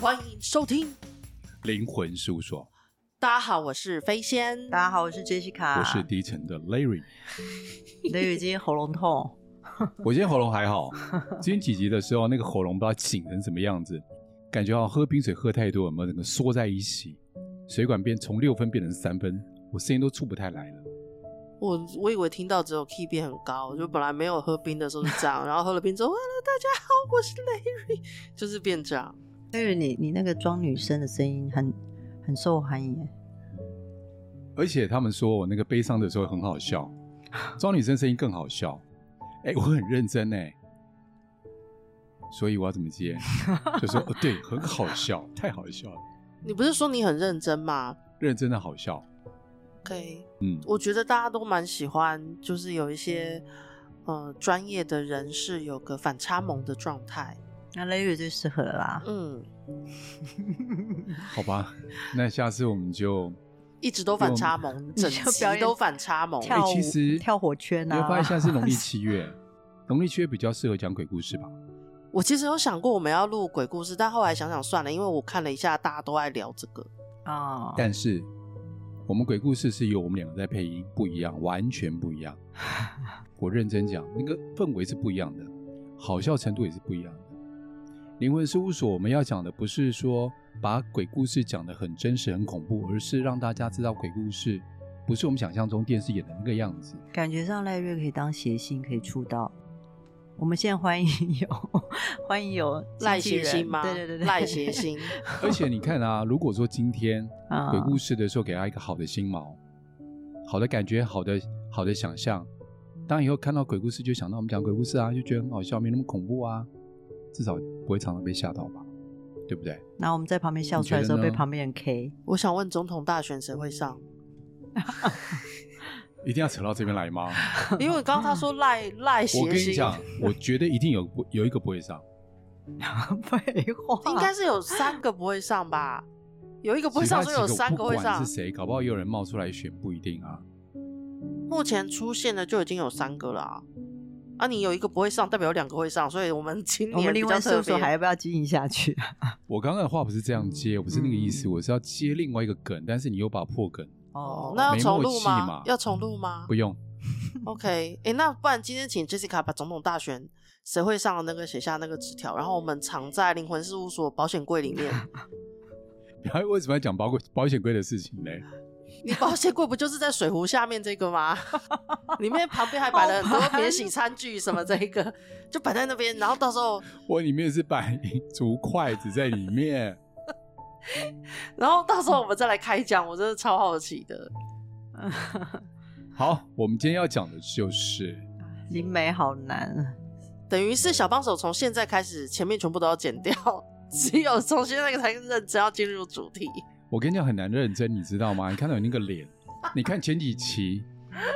欢迎收听灵魂事务所。大家好，我是飞仙。大家好，我是 Jessica。我是低沉的 Larry。Larry 今天喉咙痛。我今天喉咙还好。今天几集的时候，那个喉咙不知道紧成什么样子，感觉好像喝冰水喝太多，有没有整个缩在一起？水管变从六分变成三分，我声音都出不太来了。我我以为听到只有 key 变很高，就本来没有喝冰的时候是这样，然后喝了冰之后，Hello，大家好，我是 Larry，就是变这样。Larry，你你那个装女生的声音很很受欢迎，而且他们说我那个悲伤的时候很好笑，装女生声音更好笑。哎、欸，我很认真哎，所以我要怎么接？就说哦，对，很好笑，太好笑了。你不是说你很认真吗？认真的好笑。OK，嗯，我觉得大家都蛮喜欢，就是有一些呃专业的人士有个反差萌的状态，那 Larry 最适合了啦。嗯，好吧，那下次我们就一直都反差萌，整集都反差萌，跳舞、欸、其实跳火圈啊。你会发现现在是农历 七月，农历七月比较适合讲鬼故事吧？我其实有想过我们要录鬼故事，但后来想想算了，因为我看了一下，大家都爱聊这个啊。但是。我们鬼故事是由我们两个在配音，不一样，完全不一样。我认真讲，那个氛围是不一样的，好笑程度也是不一样的。灵魂事务所我们要讲的不是说把鬼故事讲得很真实、很恐怖，而是让大家知道鬼故事不是我们想象中电视演的那个样子。感觉上赖瑞可以当谐星，可以出道。我们现在欢迎有欢迎有赖谐星吗？对对对对，赖谐星。而且你看啊，如果说今天鬼故事的时候给他一个好的心锚，好的感觉，好的好的想象，当以后看到鬼故事就想到我们讲鬼故事啊，就觉得很好笑，没那么恐怖啊，至少不会常常被吓到吧，对不对？然后我们在旁边笑出来的时候被旁边人 K。我想问总统大选谁会上？一定要扯到这边来吗？因为刚刚他说赖 赖我跟你讲，我觉得一定有不有一个不会上。废话，应该是有三个不会上吧？有一个不会上，所以有三个会上。是谁？搞不好也有人冒出来选，不一定啊。目前出现的就已经有三个了啊！啊，你有一个不会上，代表有两个会上，所以我们今年灵魂事务所还要不要经营下去？我刚刚的话不是这样接，我不是那个意思，嗯、我是要接另外一个梗，但是你又把破梗。哦，那要重录吗？要重录吗？不用。OK，哎、欸，那不然今天请 Jessica 把总统大选谁会上的那个写下那个纸条，然后我们藏在灵魂事务所保险柜里面。你还为什么要讲保保险柜的事情呢？你保险柜不就是在水壶下面这个吗？里面旁边还摆了很多免洗餐具什么，这个就摆在那边，然后到时候我里面是摆一组筷子在里面。然后到时候我们再来开讲，我真的超好奇的。好，我们今天要讲的就是灵媒好难，等于是小帮手从现在开始，前面全部都要剪掉，只有从现在那个才认真要进入主题。我跟你讲很难认真，你知道吗？你看到有那个脸，你看前几期，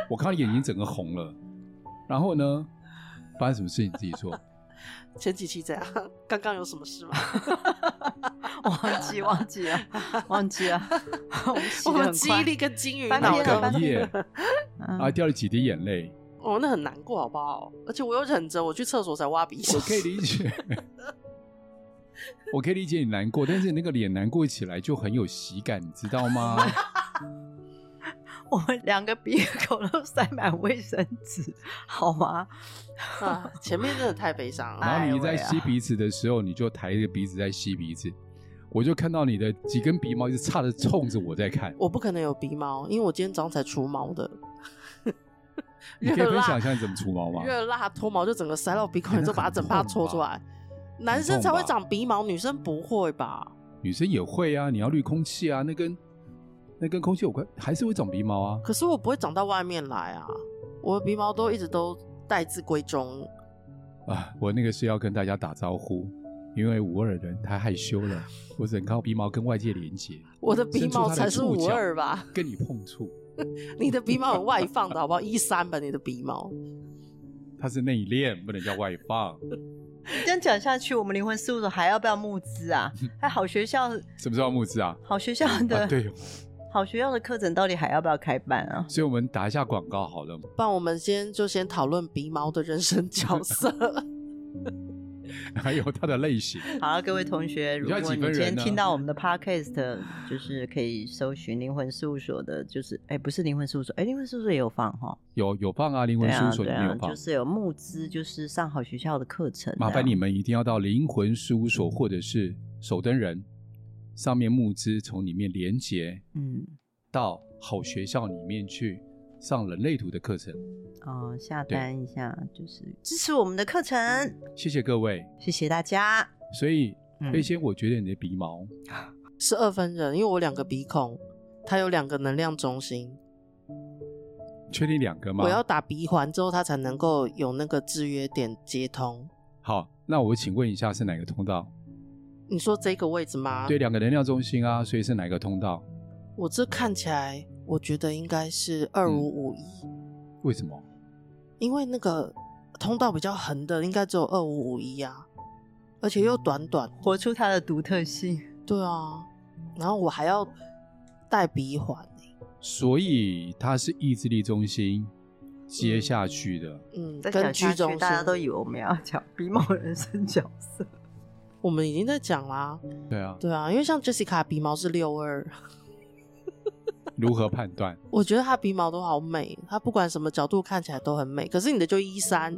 我看到眼睛整个红了，然后呢，发生什么事你自己说。前几期怎样？刚刚有什么事吗？忘记忘记了，忘记了。我们记忆力跟金鱼脑一样，啊，掉了几滴眼泪。哦，那很难过，好不好？而且我又忍着，我去厕所才挖鼻屎。我可以理解，我可以理解你难过，但是你那个脸难过起来就很有喜感，你知道吗？我们两个鼻孔都塞满卫生纸，好吗？啊，前面真的太悲伤了。然后你在吸鼻子的时候，你就抬着鼻子在吸鼻子，我就看到你的几根鼻毛一直插着冲着我在看。我不可能有鼻毛，因为我今天早上才除毛的。你可以 分享一下你怎么除毛吗？热辣脱毛就整个塞到鼻孔里，就把它整把搓出来。男生才会长鼻毛，女生不会吧？女生也会啊，你要滤空气啊，那跟。那跟空气有关，还是会长鼻毛啊？可是我不会长到外面来啊，我的鼻毛都一直都待字闺中。啊，我那个是要跟大家打招呼，因为五二人太害羞了，我只能靠鼻毛跟外界连接。我的鼻毛才是五二吧？跟你碰触，你的鼻毛很外放的好不好？一三吧，你的鼻毛。它是内敛，不能叫外放。这样讲下去，我们灵魂事务所还要不要募资啊？还 好学校什么时候募资啊？好学校的、啊、对。好学校的课程到底还要不要开办啊？所以我们打一下广告好了。不然我们先就先讨论鼻毛的人生角色。还有它的类型。好了，各位同学，如果你今天听到我们的 podcast，就是可以搜寻灵魂事务所的，就是哎，不是灵魂事务所，哎，灵魂事务所也有放哈，有有放啊，灵魂事务所里面有放，就是有募资，就是上好学校的课程。麻烦你们一定要到灵魂事务所或者是守灯人上面募资，从里面连接，嗯，到好学校里面去。上人类图的课程哦，下单一下就是支持我们的课程，谢谢各位，谢谢大家。所以飞仙，我觉得你的鼻毛 是二分人，因为我两个鼻孔，它有两个能量中心。确定两个吗？我要打鼻环之后，它才能够有那个制约点接通。好，那我请问一下是哪个通道？你说这个位置吗？对，两个能量中心啊，所以是哪个通道？我这看起来。我觉得应该是二五五一，为什么？因为那个通道比较横的，应该只有二五五一啊，而且又短短，活出它的独特性。对啊，然后我还要戴鼻环，所以它是意志力中心接下去的。嗯，跟剧中大家都以为我们要讲 鼻毛人生角色，我们已经在讲啦。对啊，对啊，因为像 Jessica 鼻毛是六二。如何判断？我觉得他鼻毛都好美，他不管什么角度看起来都很美。可是你的就一三，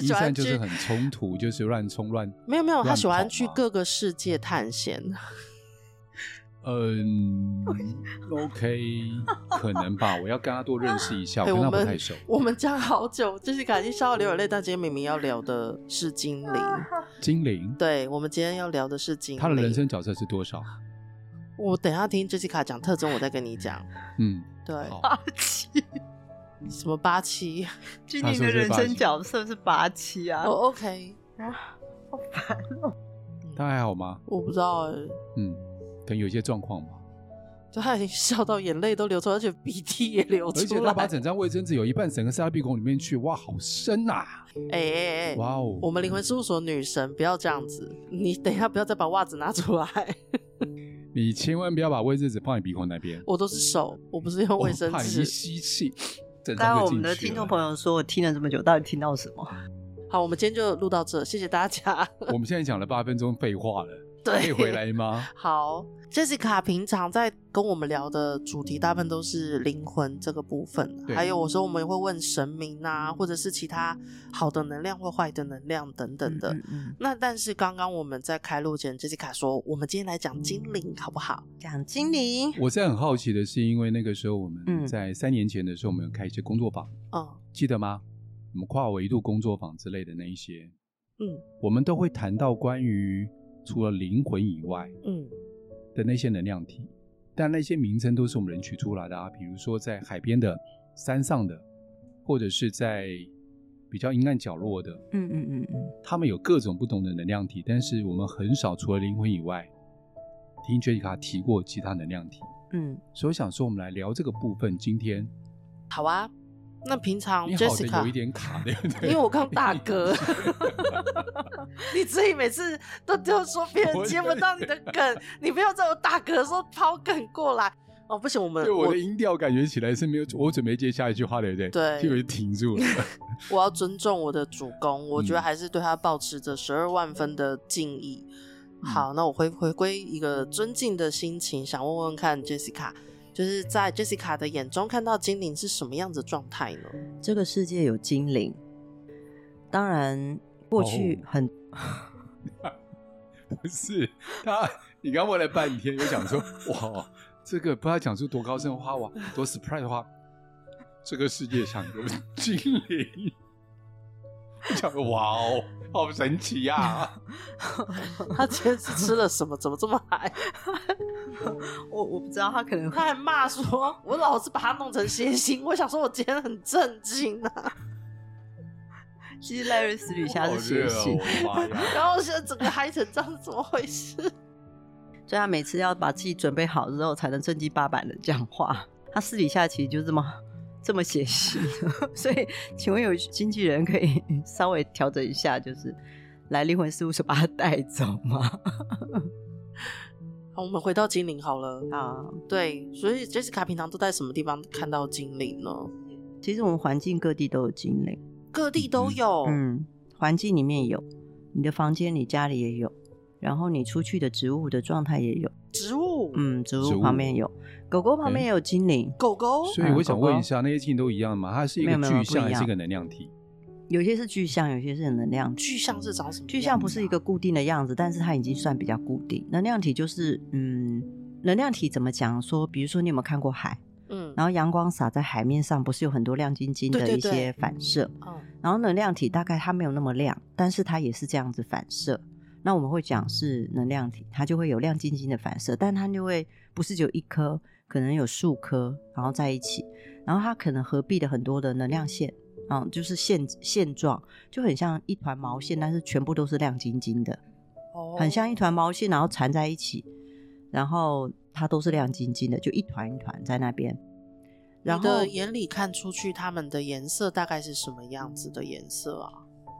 一三就是很冲突，就是乱冲乱。没有没有，他喜欢去各个世界探险。嗯，OK，可能吧。我要跟他多认识一下，我跟他不太熟。我们讲好久，就是感觉笑到流眼泪。但今天明明要聊的是精灵，精灵。对，我们今天要聊的是精灵。他的人生角色是多少？我等一下听 Jessica 讲特征，我再跟你讲。嗯，对，八七，什么八七？精灵的人生角色是八七啊。哦，OK，啊，好烦哦。他还好吗？我不知道哎。嗯，可能有些状况吧。就他已经笑到眼泪都流出来，而且鼻涕也流出来。而且他把整张卫生纸有一半整个塞到鼻孔里面去，哇，好深呐！哎哎哎，哇哦！我们灵魂事务所女神，不要这样子。你等一下，不要再把袜子拿出来。你千万不要把卫生纸放在鼻孔那边。我都是手，我不是用卫生纸。怕你吸气。当然我们的听众朋友说，我听了这么久，到底听到什么？好，我们今天就录到这，谢谢大家。我们现在讲了八分钟废话了。对，可以回来吗？好，Jessica 平常在跟我们聊的主题，大部分都是灵魂这个部分，对还有有时候我们也会问神明啊，或者是其他好的能量或坏的能量等等的。嗯嗯嗯，那但是刚刚我们在开录前，Jessica 说，我们今天来讲精灵，好不好？讲精灵。我现在很好奇的是，因为那个时候我们在三年前的时候，我们有开一些工作坊，嗯，记得吗？我们跨维度工作坊之类的那一些，嗯，我们都会谈到关于。除了灵魂以外，嗯，的那些能量体，嗯、但那些名称都是我们人取出来的啊。比如说在海边的、山上的，或者是在比较阴暗角落的，嗯嗯嗯嗯，他们有各种不同的能量体，但是我们很少除了灵魂以外，听 Jessica 提过其他能量体，嗯，所以我想说，我们来聊这个部分。今天，好啊。那平常 Jessica 有一点卡，对不对？因为我刚大哥，你自己每次都就说别人接不到你的梗，你不要在我打嗝的时候抛梗过来哦，不行，我们对我的音调感觉起来是没有，我准备接下一句话，对不对？对，就停住了。我要尊重我的主公，我觉得还是对他保持着十二万分的敬意。好，那我回回归一个尊敬的心情，想问问看 Jessica。就是在 Jessica 的眼中看到精灵是什么样子状态呢？这个世界有精灵，当然过去很、oh. 不是他，你刚问了半天又讲说哇，这个不知道讲出多高深的话哇，多 surprise 的话，这个世界上有精灵，讲哇哦。好神奇呀、啊！他今天是吃了什么？怎么这么嗨？我我不知道，他可能他还骂说：“我老是把他弄成谐星。”我想说，我今天很震惊啊！其实赖瑞私底下是谐星，哦、然后现在整个嗨成这样，怎么回事？所以他每次要把自己准备好之后，才能正经八百的讲话。他私底下其实就这么。这么写实，所以请问有经纪人可以 稍微调整一下，就是来灵魂事务所把他带走吗？好，我们回到精灵好了啊。对，所以 Jessica 平常都在什么地方看到精灵呢？其实我们环境各地都有精灵，各地都有。嗯，环境里面有，你的房间、你家里也有，然后你出去的植物的状态也有。植物，嗯，植物旁边有，狗狗旁边也有精灵，狗狗。所以我想问一下，那些精灵都一样吗？它是一个具象还是一个能量体？有些是具象，有些是能量体。具象是长什么？具象不是一个固定的样子，但是它已经算比较固定。能量体就是，嗯，能量体怎么讲？说，比如说你有没有看过海？嗯，然后阳光洒在海面上，不是有很多亮晶晶的一些反射？嗯，然后能量体大概它没有那么亮，但是它也是这样子反射。那我们会讲是能量体，它就会有亮晶晶的反射，但它就会不是只有一颗，可能有数颗，然后在一起，然后它可能合璧的很多的能量线。嗯，就是线线状，就很像一团毛线，但是全部都是亮晶晶的，哦，很像一团毛线，然后缠在一起，然后它都是亮晶晶的，就一团一团在那边。然后眼里看出去，它们的颜色大概是什么样子的颜色啊？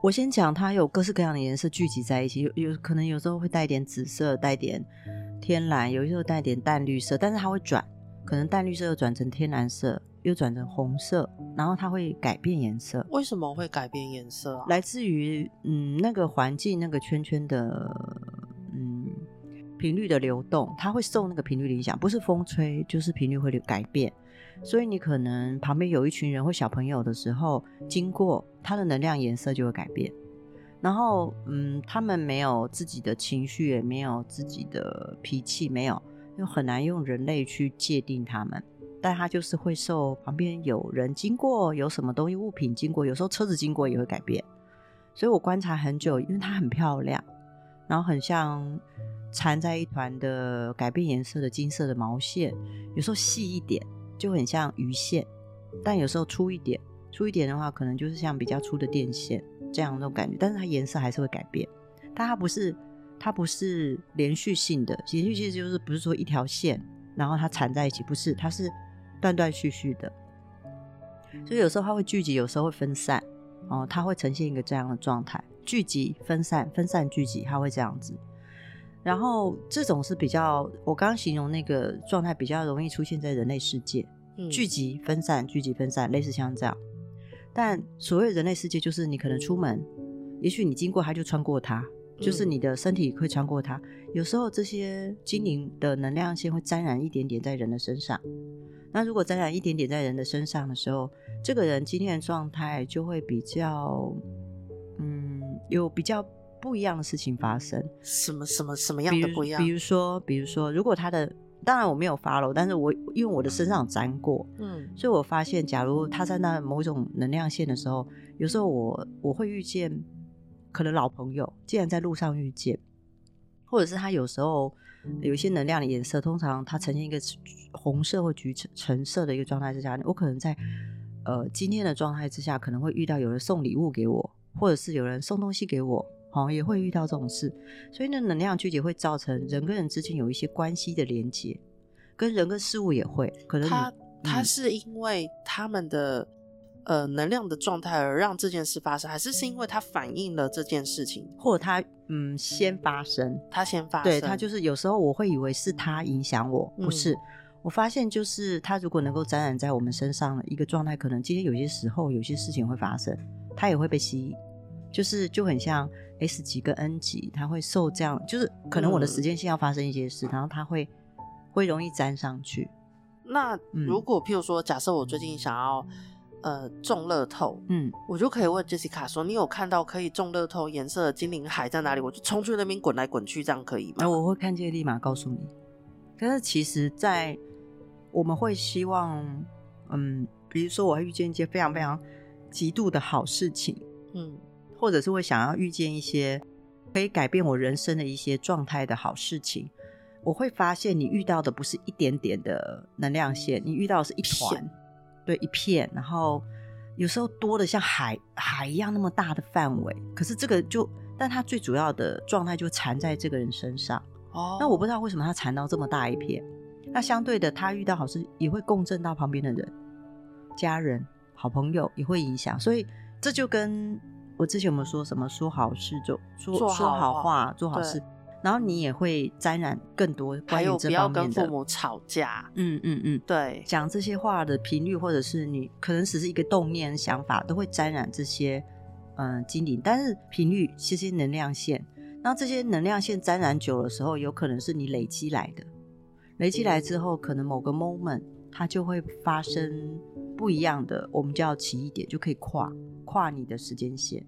我先讲，它有各式各样的颜色聚集在一起，有有可能有时候会带点紫色，带点天蓝，有时候带点淡绿色，但是它会转，可能淡绿色又转成天蓝色。又转成红色，然后它会改变颜色。为什么会改变颜色啊？来自于嗯那个环境那个圈圈的嗯频率的流动，它会受那个频率的影响，不是风吹就是频率会改变。所以你可能旁边有一群人或小朋友的时候经过，它的能量颜色就会改变。然后嗯，他们没有自己的情绪，也没有自己的脾气，没有，又很难用人类去界定它们。但它就是会受旁边有人经过，有什么东西物品经过，有时候车子经过也会改变。所以我观察很久，因为它很漂亮，然后很像缠在一团的改变颜色的金色的毛线，有时候细一点就很像鱼线，但有时候粗一点，粗一点的话可能就是像比较粗的电线这样那种感觉。但是它颜色还是会改变，但它不是它不是连续性的，连续性就是不是说一条线，然后它缠在一起，不是，它是。断断续续的，所以有时候它会聚集，有时候会分散，哦，它会呈现一个这样的状态：聚集、分散、分散、聚集，它会这样子。然后这种是比较，我刚刚形容那个状态比较容易出现在人类世界，嗯，聚集、分散、聚集、分散，类似像这样。但所谓人类世界，就是你可能出门，也许你经过它就穿过它，就是你的身体会穿过它。有时候这些精灵的能量线会沾染一点点在人的身上。那如果沾染一点点在人的身上的时候，这个人今天的状态就会比较，嗯，有比较不一样的事情发生。什么什么什么样的不一样？比如，比如说，比如说，如果他的，当然我没有 follow，但是我因为我的身上有沾过，嗯，所以我发现，假如他在那某种能量线的时候，有时候我我会遇见可能老朋友，竟然在路上遇见，或者是他有时候。有一些能量的颜色，通常它呈现一个红色或橘橙橙色的一个状态之下，我可能在呃今天的状态之下，可能会遇到有人送礼物给我，或者是有人送东西给我，好，也会遇到这种事。所以呢，能量聚集会造成人跟人之间有一些关系的连接，跟人跟事物也会。可能他他是因为他们的。呃，能量的状态而让这件事发生，还是是因为它反映了这件事情，或者它嗯先发生，它先发生，对，它就是有时候我会以为是它影响我，不是，嗯、我发现就是它如果能够沾染在我们身上的一个状态，可能今天有些时候有些事情会发生，它也会被吸引，就是就很像 S 级跟 N 级，它会受这样，就是可能我的时间线要发生一些事，嗯、然后它会会容易沾上去。那如果譬如说，假设我最近想要。呃，中乐透，嗯，我就可以问 Jessica 说，你有看到可以中乐透颜色的精灵海在哪里？我就冲去那边滚来滚去，这样可以吗？那我会看见立马告诉你。但是其实，在我们会希望，嗯，比如说我会遇见一些非常非常极度的好事情，嗯，或者是会想要遇见一些可以改变我人生的一些状态的好事情，我会发现你遇到的不是一点点的能量线，你遇到的是一团。对，一片，然后有时候多的像海海一样那么大的范围，可是这个就，但它最主要的状态就缠在这个人身上。哦，那我不知道为什么它缠到这么大一片。那相对的，他遇到好事也会共振到旁边的人、家人、好朋友也会影响。所以这就跟我之前有没有说什么说好事就说说好话做好事。然后你也会沾染更多关于这方面的，还有不要跟父母吵架。嗯嗯嗯，对，讲这些话的频率，或者是你可能只是一个动念想法，都会沾染这些嗯精灵，但是频率这些能量线，那这些能量线沾染久的时候，有可能是你累积来的，累积来之后，可能某个 moment 它就会发生不一样的，我们叫奇异点，就可以跨跨你的时间线。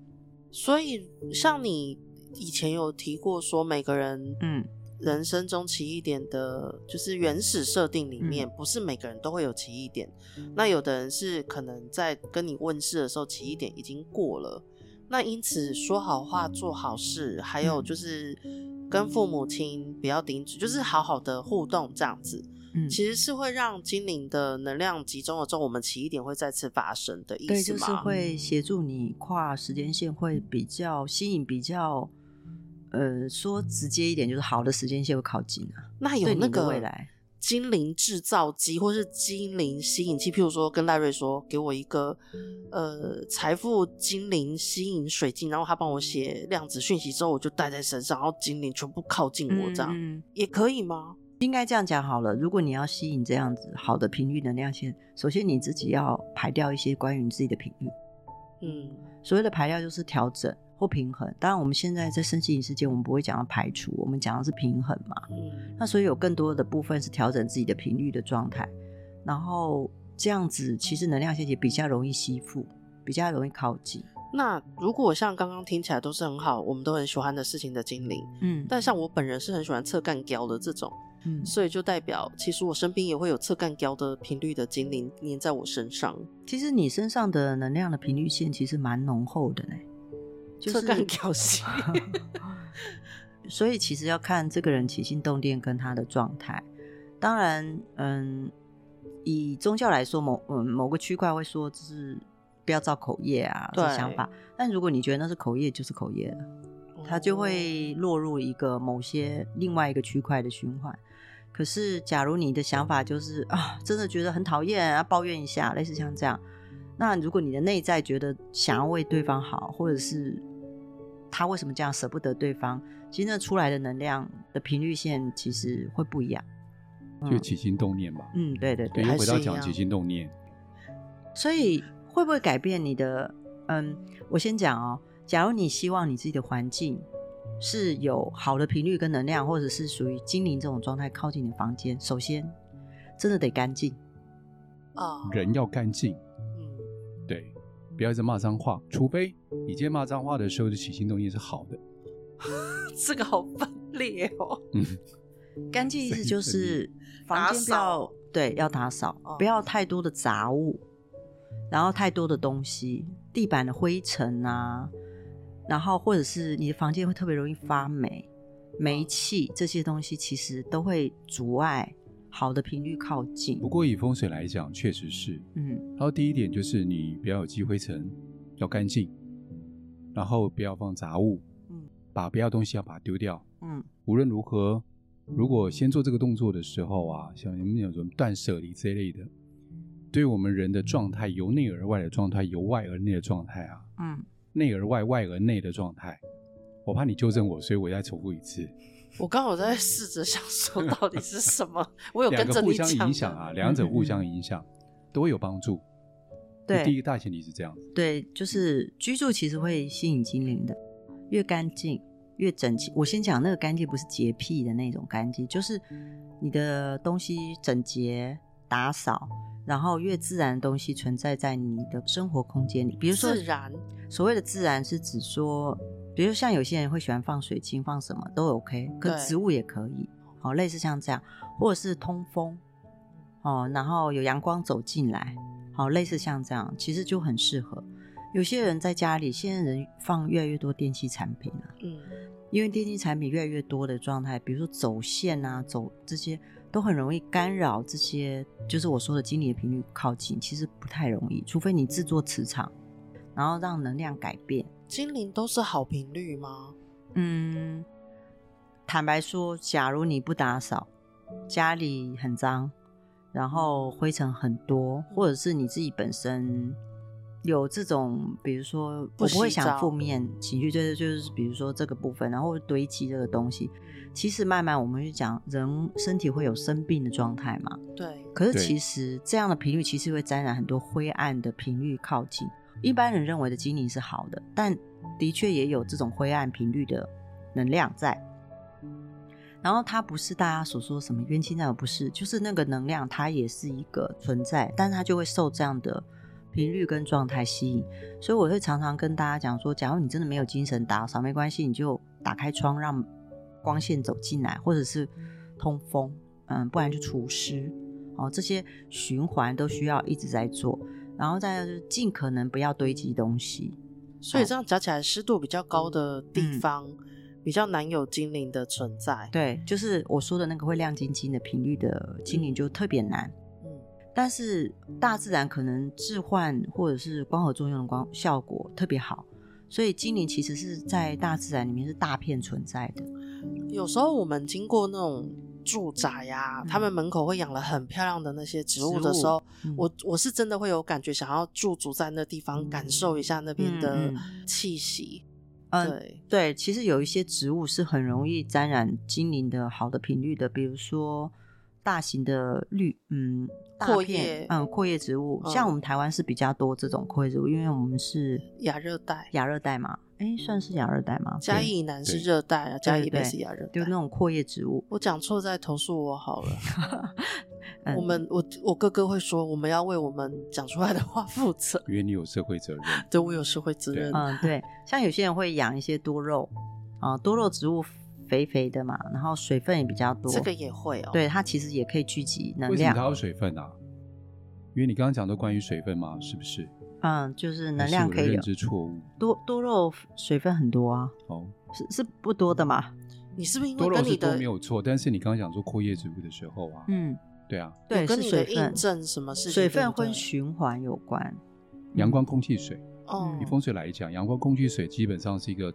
所以像你以前有提过说，每个人嗯。人生中奇异点的，就是原始设定里面，不是每个人都会有奇异点。嗯。那有的人是可能在跟你问世的时候，奇异点已经过了。那因此说好话、做好事，还有就是跟父母亲不要顶嘴，就是好好的互动这样子，嗯，其实是会让精灵的能量集中了之后，我们奇异点会再次发生的意思吗？对，就是会协助你跨时间线，会比较吸引比较。呃，说直接一点，就是好的时间线会靠近啊。那有那个未来精灵制造机，或是精灵吸引器，譬如说跟赖瑞说，给我一个呃财富精灵吸引水晶，然后他帮我写量子讯息之后，我就带在身上，然后精灵全部靠近我，这样、嗯、也可以吗？应该这样讲好了。如果你要吸引这样子好的频率能量线，首先你自己要排掉一些关于你自己的频率。嗯，所谓的排掉就是调整。或平衡，当然我们现在在身心灵世界，我们不会讲到排除，我们讲的是平衡嘛。嗯，那所以有更多的部分是调整自己的频率的状态，然后这样子其实能量线也比较容易吸附，比较容易靠近。那如果像刚刚听起来都是很好，我们都很喜欢的事情的精灵，嗯，但像我本人是很喜欢侧干胶的这种，嗯，所以就代表其实我身边也会有侧干胶的频率的精灵黏在我身上。其实你身上的能量的频率线其实蛮浓厚的呢。就是干调戏，所以其实要看这个人起心动念跟他的状态。当然，嗯，以宗教来说，某嗯某个区块会说就是不要造口业啊，这想法。但如果你觉得那是口业，就是口业了，它就会落入一个某些另外一个区块的循环。可是，假如你的想法就是啊，真的觉得很讨厌啊，抱怨一下，类似像这样。那如果你的内在觉得想要为对方好，或者是他为什么这样舍不得对方？其实那出来的能量的频率线其实会不一样，就起心动念吧。嗯，对对对，对，回到讲起心动念，所以会不会改变你的？嗯，我先讲哦。假如你希望你自己的环境是有好的频率跟能量，或者是属于精灵这种状态靠近你的房间，首先真的得干净啊，人要干净。对，不要一直骂脏话，除非你今天骂脏话的时候的起心动念是好的。这个好分裂哦。嗯，干净意思就是房间不要对，要打扫，不要太多的杂物，然后太多的东西，地板的灰尘啊，然后或者是你的房间会特别容易发霉，煤气这些东西其实都会阻碍。好的频率靠近，不过以风水来讲，确实是，嗯，然后第一点就是你不要有积灰尘，要干净，然后不要放杂物，嗯，把不要东西要把它丢掉，嗯，无论如何，如果先做这个动作的时候啊，像你们有什么断舍离这一类的，对我们人的状态，由内而外的状态，由外而内的状态啊，嗯，内而外，外而内的状态，我怕你纠正我，所以我再重复一次。我刚好在试着想说到底是什么，我有跟着你讲。互相影响啊，两者互相影响，都有帮助。对，第一个大前提是这样子。对，就是居住其实会吸引精灵的，越干净越整齐。我先讲那个干净不是洁癖的那种干净，就是你的东西整洁打扫，然后越自然的东西存在在你的生活空间里。比如说自然，所谓的自然是指说。比如像有些人会喜欢放水晶，放什么都 OK，可植物也可以，好，类似像这样，或者是通风，哦，然后有阳光走进来，好，类似像这样，其实就很适合。有些人在家里，现在人放越来越多电器产品了，嗯，因为电器产品越来越多的状态，比如说走线啊，走这些都很容易干扰这些，就是我说的经理的频率靠近，其实不太容易，除非你制作磁场，然后让能量改变。精灵都是好频率吗？嗯，坦白说，假如你不打扫，家里很脏，然后灰尘很多，或者是你自己本身有这种，比如说我不会想负面情绪，就是就是比如说这个部分，然后堆积这个东西，其实慢慢我们去讲，人身体会有生病的状态嘛。对。可是其实这样的频率其实会沾染很多灰暗的频率靠近。一般人认为的精灵是好的，但的确也有这种灰暗频率的能量在。然后它不是大家所说什么冤亲债主，不是，就是那个能量，它也是一个存在，但是它就会受这样的频率跟状态吸引。所以我会常常跟大家讲说，假如你真的没有精神打扫，没关系，你就打开窗让光线走进来，或者是通风，嗯，不然就除湿，哦，这些循环都需要一直在做。然后再就是尽可能不要堆积东西。所以这样讲起来，湿度比较高的地方。嗯比较难有精灵的存在，对，就是我说的那个会亮晶晶的频率的精灵就特别难。嗯，但是大自然可能置换或者是光合作用的光效果特别好，所以精灵其实是在大自然里面是大片存在的。有时候我们经过那种住宅呀、啊，他们门口会养了很漂亮的那些植物的时候，嗯、我我是真的会有感觉，想要驻足在那地方，感受一下那边的气息。嗯嗯嗯，对。对，其实有一些植物是很容易沾染精灵的好的频率的，比如说大型的绿，嗯，阔叶，嗯，阔叶植物，嗯、像我们台湾是比较多这种阔叶植物，因为我们是亚热带，亚热带嘛。哎，算是亚热带吗？嘉义以南是热带啊，嘉义以北是亚热带，就那种阔叶植物。我讲错，再投诉我好了。我们我我哥哥会说，我们要为我们讲出来的话负责，因为你有社会责任。对，我有社会责任。嗯，对。像有些人会养一些多肉啊，多肉植物肥肥的嘛，然后水分也比较多。这个也会哦。对，它其实也可以聚集能量。为什么它有水分啊？因为你刚刚讲的关于水分嘛，是不是？嗯，就是能量可以有。认知错误。多多肉水分很多啊。哦，是是不多的嘛？你是不是因为跟你的多肉是多没有错？但是你刚刚讲说阔叶植物的时候啊，嗯，对啊，对，跟你的印证什么事？水分会循环有关。阳光、空气、水。哦。以风水来讲，阳光、空气、水基本上是一个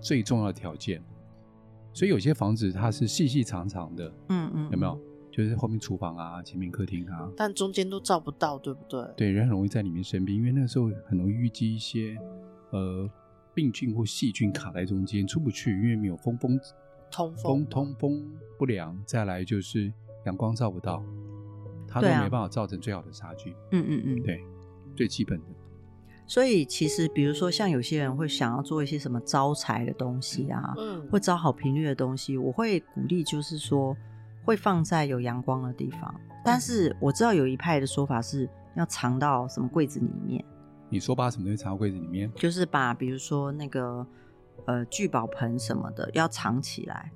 最重要的条件。所以有些房子它是细细长长的，嗯嗯，有没有？就是后面厨房啊，前面客厅啊，但中间都照不到，对不对？对，人很容易在里面生病，因为那个时候很容易淤积一些呃病菌或细菌卡在中间出不去，因为没有风风通风通风不良，再来就是阳光照不到，它都没办法造成最好的杀菌。嗯嗯嗯，对，最基本的。所以其实比如说像有些人会想要做一些什么招财的东西啊，嗯，或招好频率的东西，我会鼓励就是说。会放在有阳光的地方，但是我知道有一派的说法是要藏到什么柜子里面。你说把什么东西藏到柜子里面？就是把比如说那个呃聚宝盆什么的要藏起来，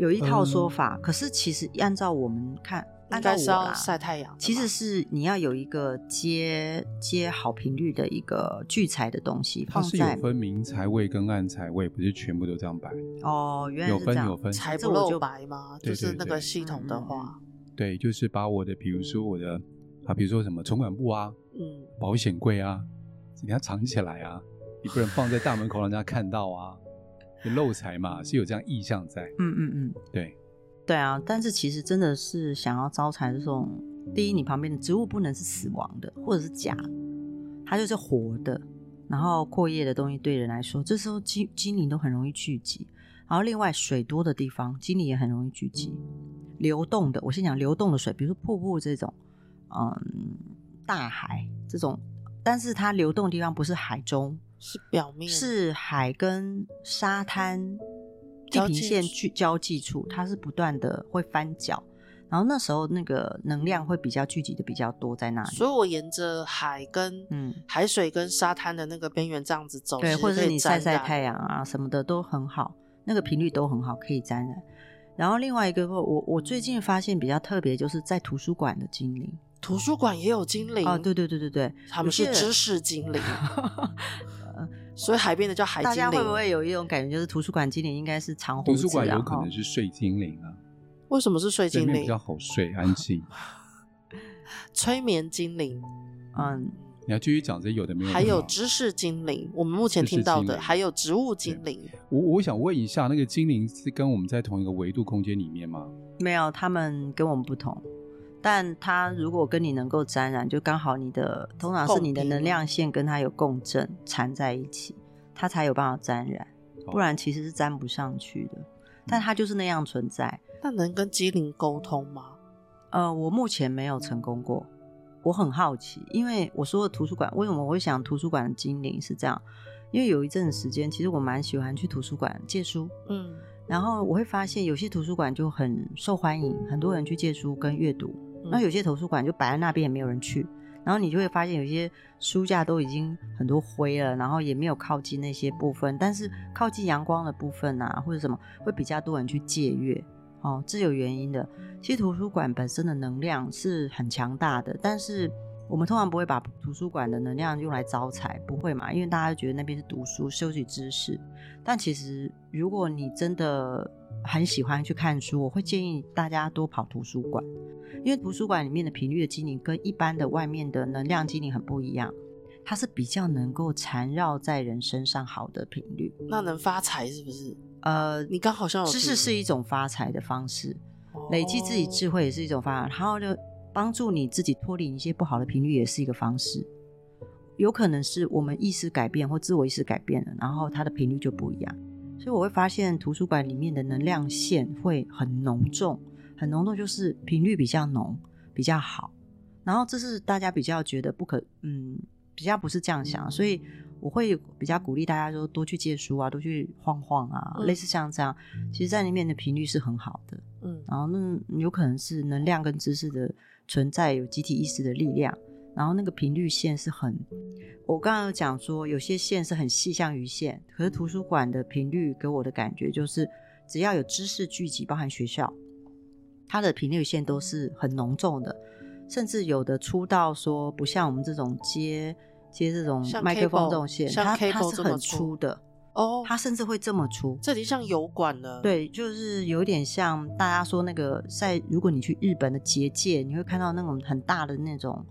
有一套说法。嗯、可是其实按照我们看。应该是要晒太阳。其实是你要有一个接接好频率的一个聚财的东西，它是有分明财位跟暗财位，不是全部都这样摆。哦，原来是这样。有分有分，财不露白吗？就是那个系统的话，对，就是把我的，比如说我的啊，比如说什么存款簿啊，嗯，保险柜啊，你要藏起来啊，你不能放在大门口让人家看到啊，漏财嘛，是有这样意向在。嗯嗯嗯，对。对啊，但是其实真的是想要招财的这种，第一，你旁边的植物不能是死亡的，或者是假的，它就是活的。然后阔叶的东西对人来说，这时候精精灵都很容易聚集。然后另外水多的地方，精灵也很容易聚集。流动的，我先讲流动的水，比如说瀑布这种，嗯，大海这种，但是它流动的地方不是海中，是表面，是海跟沙滩。地平线去交际处，它是不断的会翻搅，然后那时候那个能量会比较聚集的比较多在那里。所以我沿着海跟嗯海水跟沙滩的那个边缘这样子走，对，或者是你晒晒太阳啊什么的都很好，那个频率都很好，可以沾染。然后另外一个我我最近发现比较特别，就是在图书馆的精灵，图书馆也有精灵啊，对对对对对，他们是知识精灵。所以海边的叫海精灵。大家会不会有一种感觉，就是图书馆精灵应该是长胡子？图书馆有可能是睡精灵啊？为什么是睡精灵？比较好睡，安静。催眠精灵，嗯，你要继续讲这有的没有？还有知识精灵，我们目前听到的还有植物精灵。我我想问一下，那个精灵是跟我们在同一个维度空间里面吗？没有，他们跟我们不同。但它如果跟你能够沾染，就刚好你的通常是你的能量线跟它有共振缠在一起，它才有办法沾染，不然其实是沾不上去的。但它就是那样存在。那能跟精灵沟通吗？呃，我目前没有成功过。我很好奇，因为我说的图书馆，为什么我会想图书馆的精灵是这样？因为有一阵子时间，其实我蛮喜欢去图书馆借书，嗯，然后我会发现有些图书馆就很受欢迎，很多人去借书跟阅读，嗯、那有些图书馆就摆在那边也没有人去，然后你就会发现有些书架都已经很多灰了，然后也没有靠近那些部分，但是靠近阳光的部分啊，或者什么会比较多人去借阅。哦，这有原因的。其实图书馆本身的能量是很强大的，但是我们通常不会把图书馆的能量用来招财，不会嘛？因为大家觉得那边是读书、收集知识。但其实，如果你真的很喜欢去看书，我会建议大家多跑图书馆，因为图书馆里面的频率的精灵跟一般的外面的能量精灵很不一样，它是比较能够缠绕在人身上好的频率。那能发财是不是？呃，你刚好像有知识是一种发财的方式，累积自己智慧也是一种方法，然后就帮助你自己脱离一些不好的频率，也是一个方式。有可能是我们意识改变或自我意识改变了，然后它的频率就不一样。所以我会发现图书馆里面的能量线会很浓重，很浓度就是频率比较浓，比较好。然后这是大家比较觉得不可，嗯，比较不是这样想，所以。我会比较鼓励大家说多去借书啊，多去晃晃啊，嗯、类似像这样。其实，在里面的频率是很好的，嗯，然后那有可能是能量跟知识的存在，有集体意识的力量，然后那个频率线是很。我刚刚有讲说，有些线是很细，像鱼线，可是图书馆的频率给我的感觉就是，只要有知识聚集，包含学校，它的频率线都是很浓重的，甚至有的粗到说，不像我们这种接。接这种麦克风这种线，它它是很粗的哦，它甚至会这么粗，这里像油管了。对，就是有点像大家说那个在，如果你去日本的结界，你会看到那种很大的那种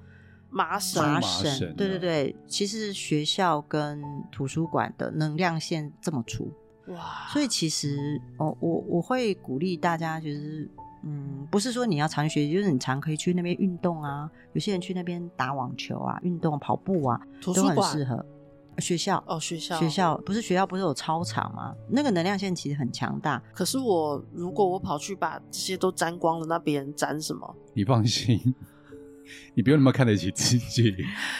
麻绳。麻绳，对对对，其实学校跟图书馆的能量线这么粗哇，所以其实哦，我我会鼓励大家就是。嗯，不是说你要常学习，就是你常可以去那边运动啊。有些人去那边打网球啊，运动跑步啊，都很适合。学校哦，学校学校不是学校不是有操场吗？那个能量线其实很强大。可是我如果我跑去把这些都沾光了，那别人沾什么？你放心，你不用那么看得起自己。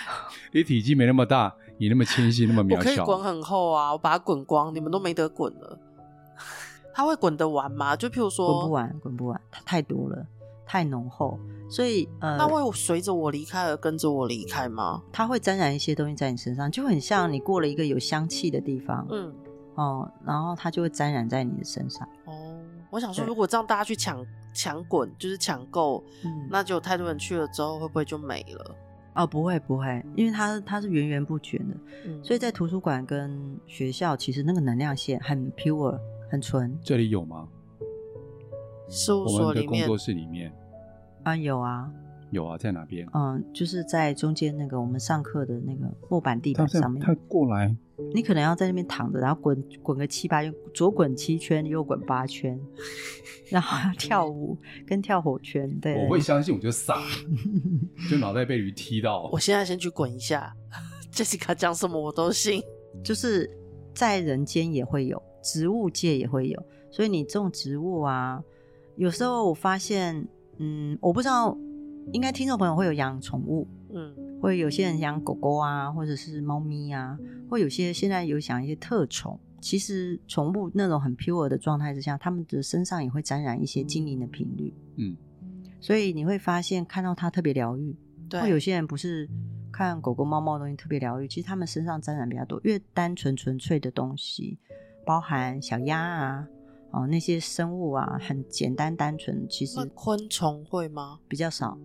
你体积没那么大，你那么纤细，那么渺小，我可以滚很厚啊，我把它滚光，你们都没得滚了。它会滚得完吗？就譬如说，滚不完，滚不完，它太多了，太浓厚，所以呃，那会随着我离开而跟着我离开吗？它会沾染一些东西在你身上，就很像你过了一个有香气的地方，嗯，哦，然后它就会沾染在你的身上。哦，我想说，如果这样大家去抢抢滚，就是抢购，嗯，那就太多人去了之后，会不会就没了？哦，不会不会，因为它它是源源不绝的，嗯，所以在图书馆跟学校，其实那个能量线很 pure。很纯，这里有吗？事务所里面，我们的工作室里面啊，有啊，有啊，在哪边？嗯，就是在中间那个我们上课的那个木板地板上面。他过来，你可能要在那边躺着，然后滚滚个七八圈，左滚七圈，右滚八圈，然后要跳舞跟跳火圈。对，我会相信，我就傻，就脑袋被驴踢到。我现在先去滚一下，Jessica 讲什么我都信，就是在人间也会有。植物界也会有，所以你种植物啊，有时候我发现，嗯，我不知道，应该听众朋友会有养宠物，嗯，会有些人养狗狗啊，或者是猫咪啊，或有些现在有想一些特宠。其实宠物那种很 pure 的状态之下，他们的身上也会沾染一些精灵的频率，嗯，所以你会发现看到它特别疗愈。对，会有些人不是看狗狗猫猫的东西特别疗愈，其实他们身上沾染比较多，越单纯纯粹的东西。包含小鸭啊，哦，那些生物啊，很简单单纯。其实昆虫会吗？比较少，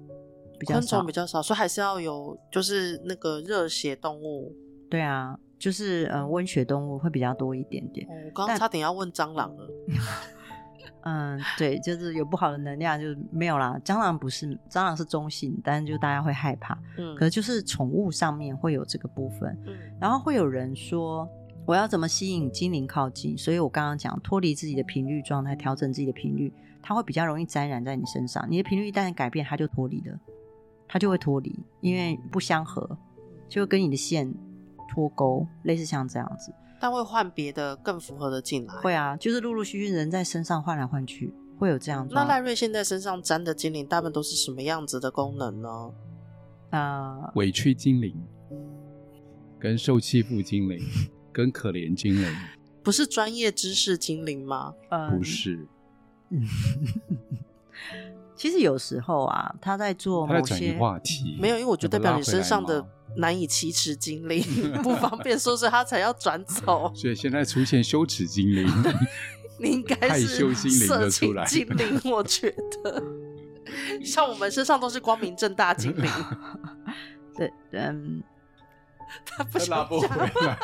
比较少，昆虫比较少，所以还是要有，就是那个热血动物。对啊，就是呃，温血动物会比较多一点点。哦、我刚刚差点要问蟑螂了。嗯，对，就是有不好的能量就是没有啦。蟑螂不是，蟑螂是中性，但是就大家会害怕。嗯，可是就是宠物上面会有这个部分。嗯，然后会有人说。我要怎么吸引精灵靠近？所以我刚刚讲脱离自己的频率状态，调整自己的频率，它会比较容易沾染在你身上。你的频率一旦改变，它就脱离了，它就会脱离，因为不相合，就会跟你的线脱钩，类似像这样子。但会换别的更符合的进来。会啊，就是陆陆续续人在身上换来换去，会有这样子。那赖瑞现在身上沾的精灵，大部分都是什么样子的功能呢？啊，委屈精灵，跟受欺负精灵，跟可怜精灵，不是专业知识精灵吗？不是。嗯，其实有时候啊，他在做某些话题，没有，因为我觉得代表你身上的难以启齿精灵 不方便说，是他才要转走。所以现在出现羞耻精灵，你应该是色情精灵，我觉得。像我们身上都是光明正大精灵。对，嗯，他不想讲，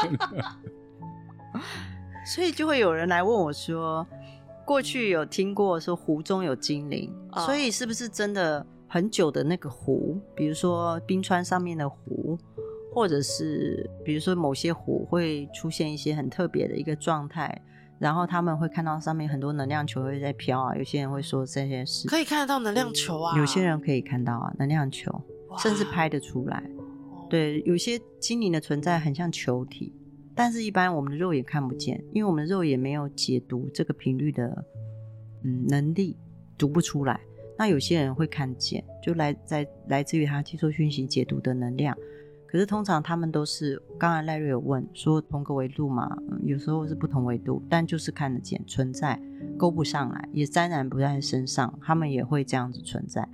所以就会有人来问我说。过去有听过说湖中有精灵，oh. 所以是不是真的很久的那个湖，比如说冰川上面的湖，或者是比如说某些湖会出现一些很特别的一个状态，然后他们会看到上面很多能量球会在飘啊，有些人会说这些事可以看得到能量球啊，有些人可以看到啊能量球甚至拍得出来。对，有些精灵的存在很像球体。但是，一般我们的肉眼看不见，因为我们的肉眼没有解读这个频率的嗯能力，读不出来。那有些人会看见，就来在来自于他接收讯息解读的能量。可是通常他们都是，刚才赖瑞有问说同个维度嘛，嗯，有时候是不同维度，但就是看得见存在，勾不上来，也沾染不在身上，他们也会这样子存在。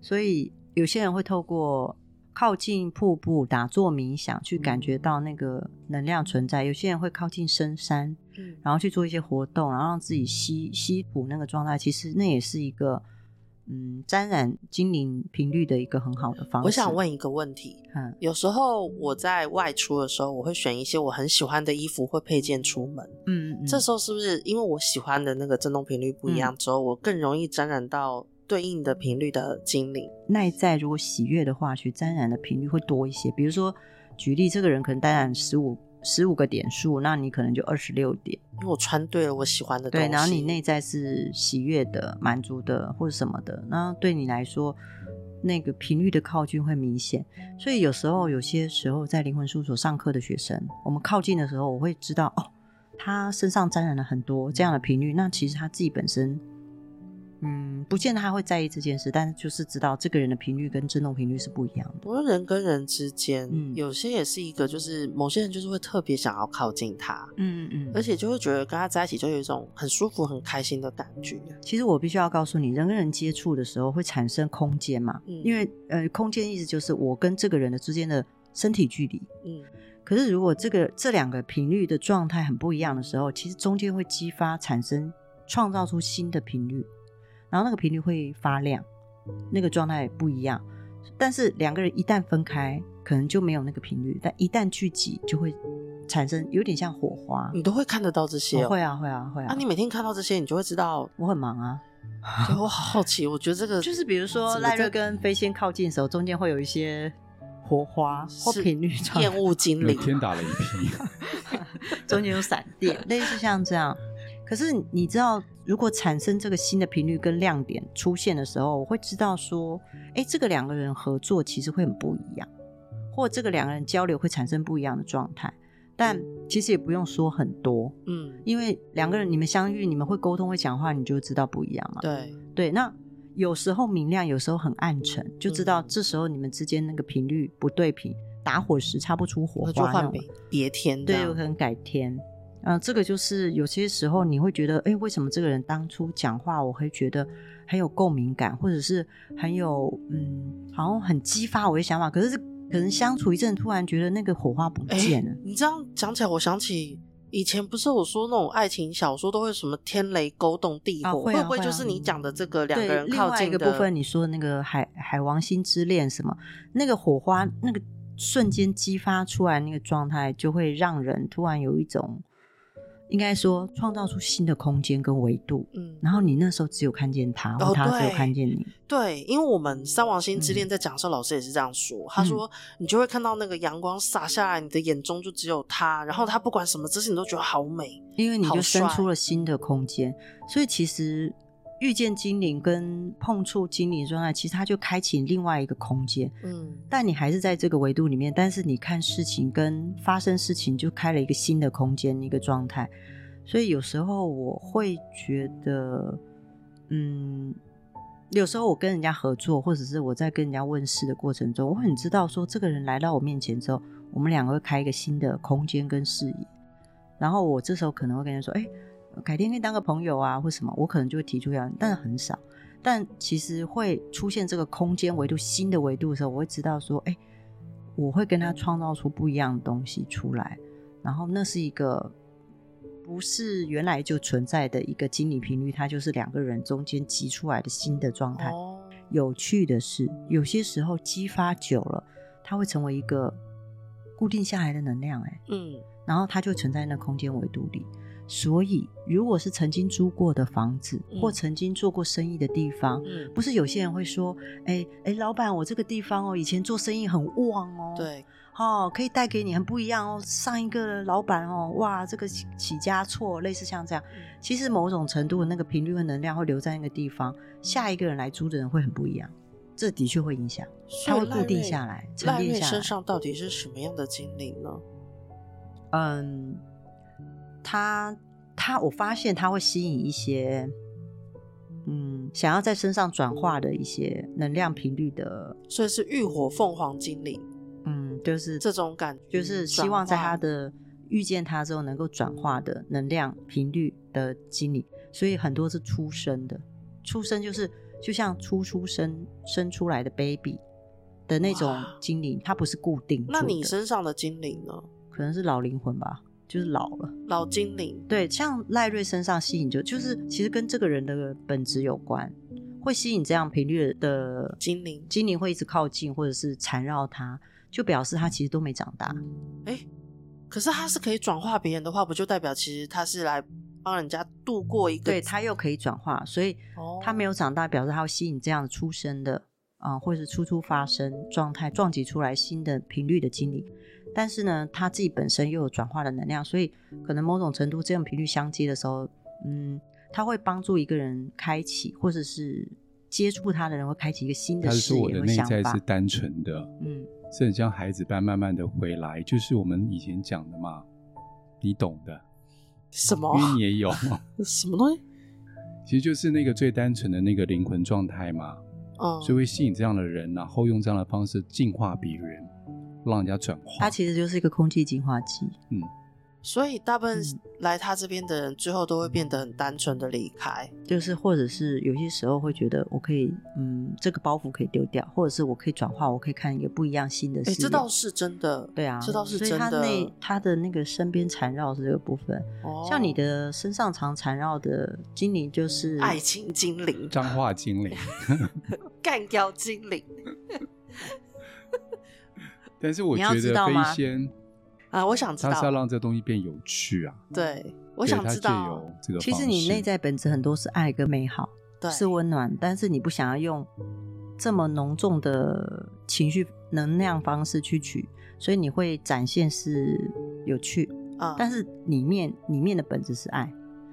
所以有些人会透过。靠近瀑布打坐冥想，去感觉到那个能量存在。有些人会靠近深山，嗯，然后去做一些活动，然后让自己吸吸补那个状态。其实那也是一个嗯沾染精灵频率的一个很好的方式。我想问一个问题，嗯，有时候我在外出的时候，我会选一些我很喜欢的衣服或配件出门，嗯，嗯，这时候是不是因为我喜欢的那个振动频率不一样之后，嗯，我更容易沾染到？对应的频率的精灵，内在如果喜悦的话，去沾染的频率会多一些。比如说，举例，这个人可能沾染十五十五个点数，那你可能就二十六点。因为我穿对了我喜欢的东西，对，然后你内在是喜悦的、满足的或者什么的，那对你来说，那个频率的靠近会明显。所以有时候，有些时候在灵魂事务所上课的学生，我们靠近的时候，我会知道哦，他身上沾染了很多这样的频率。那其实他自己本身。嗯，不见得他会在意这件事，但是就是知道这个人的频率跟振动频率是不一样的。我说人跟人之间，嗯，有些也是一个，就是某些人就是会特别想要靠近他，嗯嗯，而且就会觉得跟他在一起就有一种很舒服、很开心的感觉。其实我必须要告诉你，人跟人接触的时候会产生空间嘛，嗯，因为呃，空间意思就是我跟这个人的之间的身体距离，嗯，可是如果这个这两个频率的状态很不一样的时候，其实中间会激发产生创造出新的频率。然后那个频率会发亮，那个状态不一样。但是两个人一旦分开，可能就没有那个频率；但一旦聚集，就会产生有点像火花。你都会看得到这些？哦？会啊，会啊，会啊。啊，你每天看到这些，你就会知道我很忙啊。我好好奇，我觉得这个 就是比如说赖瑞跟飞仙靠近的时候，中间会有一些火花或频率。厌恶精灵，天打雷劈，中间有闪电，类似像这样。可是你知道，如果产生这个新的频率跟亮点出现的时候，我会知道说，哎，这个两个人合作其实会很不一样，或这个两个人交流会产生不一样的状态。但其实也不用说很多，嗯，因为两个人你们相遇，你们会沟通会讲话，你就知道不一样嘛。对对，那有时候明亮，有时候很暗沉，就知道这时候你们之间那个频率不对频，打火石擦不出火花，就换别天，对，有可能改天。嗯、呃，这个就是有些时候你会觉得，哎，为什么这个人当初讲话我会觉得很有共鸣感，或者是很有嗯，好像很激发我的想法。可是可能相处一阵，突然觉得那个火花不见了。你这样讲起来，我想起以前不是我说那种爱情小说都会什么天雷勾动地火，啊会，啊、会不会就是你讲的这个两个人靠近的？另外一个部分，你说的那个海海王星之恋什么，那个火花那个瞬间激发出来那个状态，就会让人突然有一种。应该说，创造出新的空间跟维度，嗯，然后你那时候只有看见他，哦、他只有看见你，对，因为我们三王星之恋在讲的时候，老师也是这样说，嗯、他说你就会看到那个阳光洒下来，你的眼中就只有他，然后他不管什么姿势，你都觉得好美，因为你就生出了新的空间，所以其实。遇见精灵跟碰触精灵状态，其实它就开启另外一个空间。嗯，但你还是在这个维度里面，但是你看事情跟发生事情就开了一个新的空间，一个状态。所以有时候我会觉得，嗯，有时候我跟人家合作，或者是我在跟人家问事的过程中，我很知道说这个人来到我面前之后，我们两个会开一个新的空间跟视野。然后我这时候可能会跟人说：“哎，改天可以当个朋友啊，或什么。”我可能就会提出要，但是很少。但其实会出现这个空间维度、新的维度的时候，我会知道说：“哎，我会跟他创造出不一样的东西出来。”然后那是一个不是原来就存在的一个经理频率，它就是两个人中间挤出来的新的状态。哦。有趣的是，有些时候激发久了，它会成为一个固定下来的能量。哎，嗯。然后它就存在那空间维度里，所以如果是曾经租过的房子，嗯、或曾经做过生意的地方，嗯、不是有些人会说，哎哎，老板，我这个地方哦，以前做生意很旺哦，对，哦，可以带给你很不一样哦。上一个老板哦，哇，这个起家错，类似像这样，嗯、其实某种程度的那个频率和能量会留在那个地方，下一个人来租的人会很不一样，这的确会影响，它会固定下来，沉淀下来。身上到底是什么样的经历呢？嗯，他他，我发现他会吸引一些，嗯，想要在身上转化的一些能量频率的，所以是浴火凤凰精灵，嗯，就是这种感觉，就是希望在他的遇见他之后能够转化的能量频率的精灵，所以很多是出生的，出生就是就像初出生生出来的 baby 的那种精灵，它不是固定。那你身上的精灵呢？可能是老灵魂吧，就是老了，老精灵。对，像赖瑞身上吸引就就是其实跟这个人的本质有关，会吸引这样频率的精灵，精灵会一直靠近或者是缠绕他，就表示他其实都没长大。哎、欸，可是他是可以转化别人的话，不就代表其实他是来帮人家度过一个？对，他又可以转化，所以他没有长大，表示他会吸引这样出生的啊、呃，或者是初初发生状态撞击出来新的频率的精灵。但是呢，他自己本身又有转化的能量，所以可能某种程度这种频率相接的时候，嗯，他会帮助一个人开启，或者是接触他的人会开启一个新的视野和想法。他是说我的内在是单纯的，嗯，是很像孩子般慢慢的回来，就是我们以前讲的嘛，你懂的。什么？因为你也有 什么东西？其实就是那个最单纯的那个灵魂状态嘛，哦，所以会吸引这样的人，然后用这样的方式净化别人。让人家转化，它其实就是一个空气净化器。嗯，所以大部分来他这边的人，最后都会变得很单纯的离开。就是，或者是有些时候会觉得，我可以，嗯，这个包袱可以丢掉，或者是我可以转化，我可以看一个不一样新的世界。这倒是真的。对啊，这倒是真的。所以他那他的那个身边缠绕是这个部分。哦，像你的身上常缠绕的精灵，就是爱情精灵、脏话精灵、干掉精灵。但是我觉得飞仙啊，我想知道，他是要让这东西变有趣啊。对，我想知道。这个其实你内在本质很多是爱跟美好，对，是温暖，但是你不想要用这么浓重的情绪能量方式去取，所以你会展现是有趣啊。但是里面里面的本质是爱，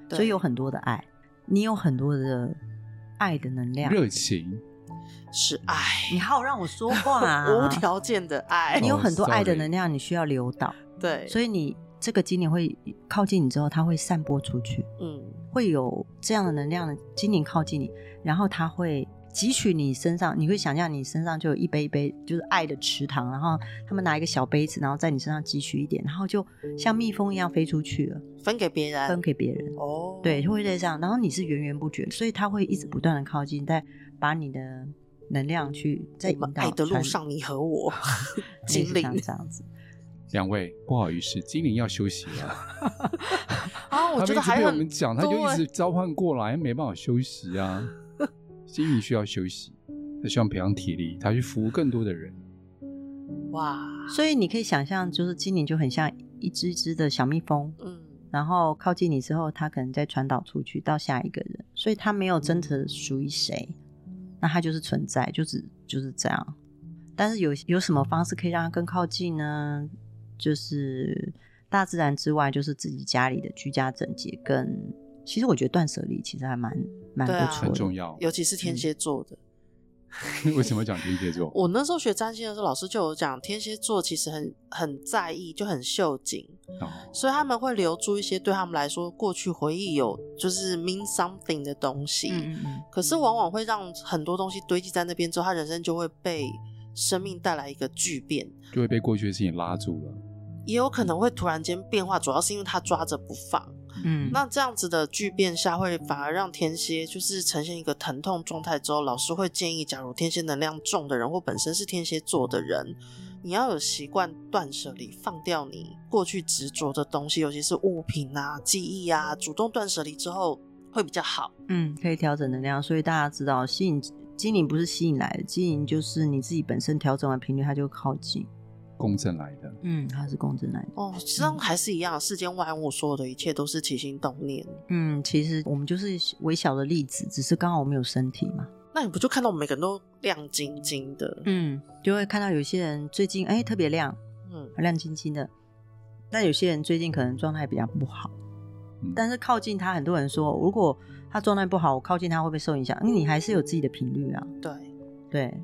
所以有很多的爱，你有很多的爱的能量，热情。是爱，你好，让我说话啊！无条件的爱，你有很多爱的能量，你需要留导。对，所以你这个精灵会靠近你之后，它会散播出去。嗯，会有这样的能量的精灵靠近你，然后它会汲取你身上，你会想象你身上就有一杯一杯，就是爱的池塘，然后他们拿一个小杯子，然后在你身上汲取一点，然后就像蜜蜂一样飞出去了，分给别人，分给别人。哦，对，就会这样，然后你是源源不绝，所以它会一直不断的靠近，再把你的。能量去在爱的路上，你和我 精灵这样子。两位不好意思，精灵要休息了。啊，我觉得还有我们讲，他就一直召唤过来，没办法休息啊。精灵需要休息，他希望培养体力，他去服务更多的人。哇，所以你可以想象，就是精灵就很像一只只的小蜜蜂，嗯，然后靠近你之后，它可能再传导出去到下一个人，所以它没有真的属于谁。那它就是存在，就是就是这样。但是有有什么方式可以让它更靠近呢？就是大自然之外，就是自己家里的居家整洁。跟其实我觉得断舍离其实还蛮蛮不错的，很重要。尤其是天蝎座的，为什么讲天蝎座？我那时候学占星的时候，老师就有讲，天蝎座其实很很在意，就很秀景，哦、所以他们会留住一些对他们来说过去回忆有就是 mean something 的东西。嗯嗯。可是往往会让很多东西堆积在那边之后，他人生就会被生命带来一个巨变，就会被过去的事情拉住了。也有可能会突然间变化，主要是因为他抓着不放。嗯，那这样子的巨变下，会反而让天蝎就是呈现一个疼痛状态之后，老师会建议，假如天蝎能量重的人或本身是天蝎座的人，你要有习惯断舍离，放掉你过去执着的东西，尤其是物品啊、记忆啊，主动断舍离之后会比较好。嗯，可以调整能量，所以大家知道，吸引精灵不是吸引来的，精灵就是你自己本身调整完频率，它就靠近。公正来的，嗯，它是共振来的。哦，实际上还是一样，世间万物所有的一切都是起心动念。嗯，其实我们就是微小的粒子，只是刚好我们有身体嘛。那你不就看到我们每个人都亮晶晶的？嗯，就会看到有些人最近哎、欸、特别亮，嗯，亮晶晶的。那有些人最近可能状态比较不好，嗯、但是靠近他，很多人说，如果他状态不好，我靠近他会不会受影响？因为你还是有自己的频率啊。对，对。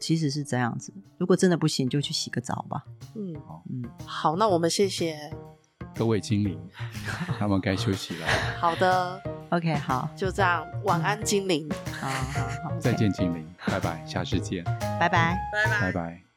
其实是这样子，如果真的不行，就去洗个澡吧。嗯，嗯，好，那我们谢谢各位精灵，他们该休息了。好的，OK，好，就这样，晚安，精灵。好好好，再见，精灵，拜拜，下次见，拜拜，拜拜，拜拜。